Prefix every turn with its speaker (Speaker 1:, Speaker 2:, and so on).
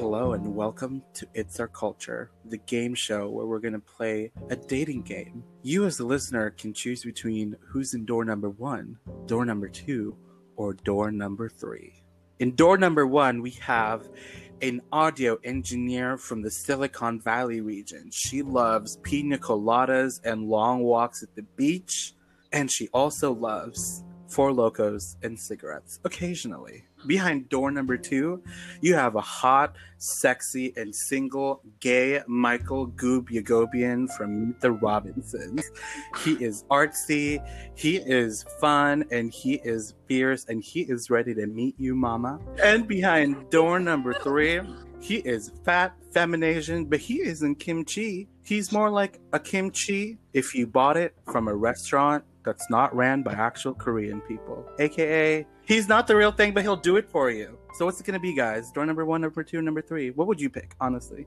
Speaker 1: Hello and welcome to It's Our Culture, the game show where we're going to play a dating game. You, as the listener, can choose between who's in door number one, door number two, or door number three. In door number one, we have an audio engineer from the Silicon Valley region. She loves pina coladas and long walks at the beach, and she also loves Four Lokos and cigarettes occasionally. Behind door number two, you have a hot, sexy, and single gay Michael Goob Yagoobian from Meet the Robinsons. He is artsy, he is fun, and he is fierce, and he is ready to meet you, mama. And behind door number three, he is fat, femination, but he isn't kimchi. He's more like a kimchi if you bought it from a restaurant that's not ran by actual Korean people. AKA, he's not the real thing, but he'll do it for you. So what's it gonna be, guys? Door number one, number two, number three. What would you pick, honestly?